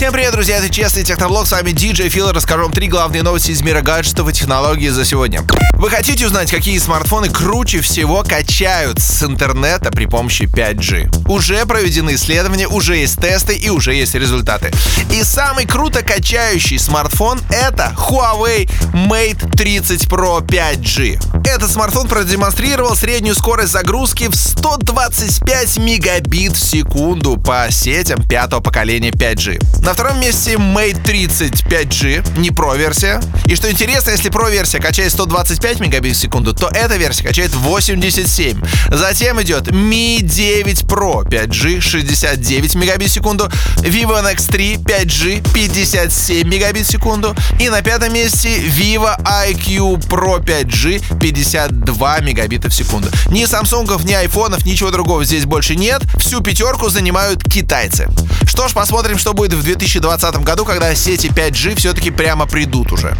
Всем привет, друзья, это Честный Техноблог, с вами DJ Фил, расскажу вам три главные новости из мира гаджетов и технологий за сегодня. Вы хотите узнать, какие смартфоны круче всего качают с интернета при помощи 5G? Уже проведены исследования, уже есть тесты и уже есть результаты. И самый круто качающий смартфон это Huawei Mate 30 Pro 5G. Этот смартфон продемонстрировал среднюю скорость загрузки в 125 мегабит в секунду по сетям пятого поколения 5G. На втором месте Mate 30 5G, не Pro версия. И что интересно, если Pro версия качает 125 мегабит в секунду, то эта версия качает 87. Затем идет Mi 9 Pro 5G 69 мегабит в секунду, Vivo X3 5G 57 мегабит в секунду и на пятом месте Vivo IQ Pro 5G 52 мегабита в секунду. Ни Samsung, ни айфонов, ничего другого здесь больше нет. Всю пятерку занимают китайцы. Что ж, посмотрим, что будет в 2020 году, когда сети 5G все-таки прямо придут уже.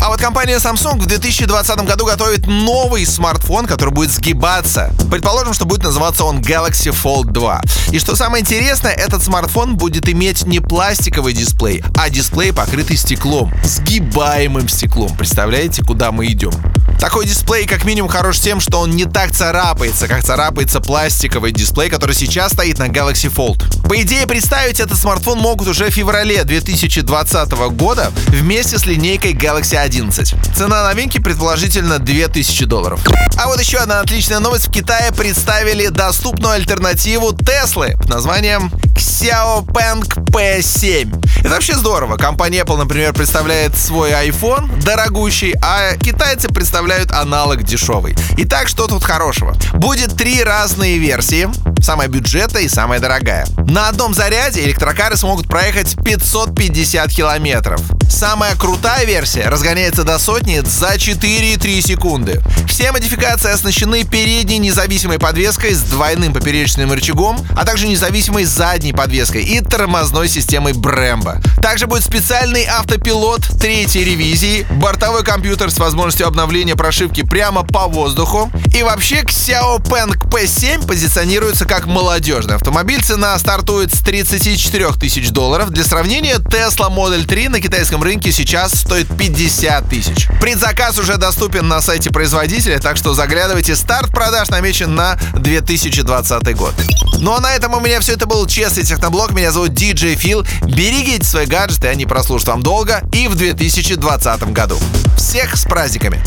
А вот компания Samsung в 2020 году готовит новый смартфон, который будет сгибаться. Предположим, что будет называться он Galaxy Fold 2. И что самое интересное, этот смартфон будет иметь не пластиковый дисплей, а дисплей, покрытый стеклом. Сгибаемым стеклом. Представляете, куда мы идем? Такой дисплей как минимум хорош тем, что он не так царапается, как царапается пластиковый дисплей, который сейчас стоит на Galaxy Fold. По идее, представить этот смартфон могут уже в феврале 2020 года вместе с линейкой Galaxy 11. Цена новинки предположительно 2000 долларов. А вот еще одна отличная новость. В Китае представили доступную альтернативу Теслы под названием Xiaopeng P7. Это вообще здорово. Компания Apple, например, представляет свой iPhone дорогущий, а китайцы представляют аналог дешевый. Итак, что тут хорошего? Будет три разные версии. Самая бюджетная и самая дорогая. На одном заряде электрокары смогут проехать 550 километров. Самая крутая версия разгоняется до сотни за 4,3 секунды. Все модификации оснащены передней независимой подвеской с двойным поперечным рычагом, а также независимой задней подвеской и тормозной системой Brembo. Также будет специальный автопилот третьей ревизии, бортовой компьютер с возможностью обновления прошивки прямо по воздуху. И вообще Xiaopeng P7 позиционируется как молодежный автомобиль. Цена стартует с 34 тысяч долларов. Для сравнения, Tesla Model 3 на китайском рынке сейчас стоит 50 тысяч. Предзаказ уже доступен на сайте производителя, так что заглядывайте. Старт продаж намечен на 2020 год. Ну а на этом у меня все это был честный техноблог. Меня зовут DJ Фил. Берегите свои гаджеты, они прослужат вам долго и в 2020 году. Всех с праздниками!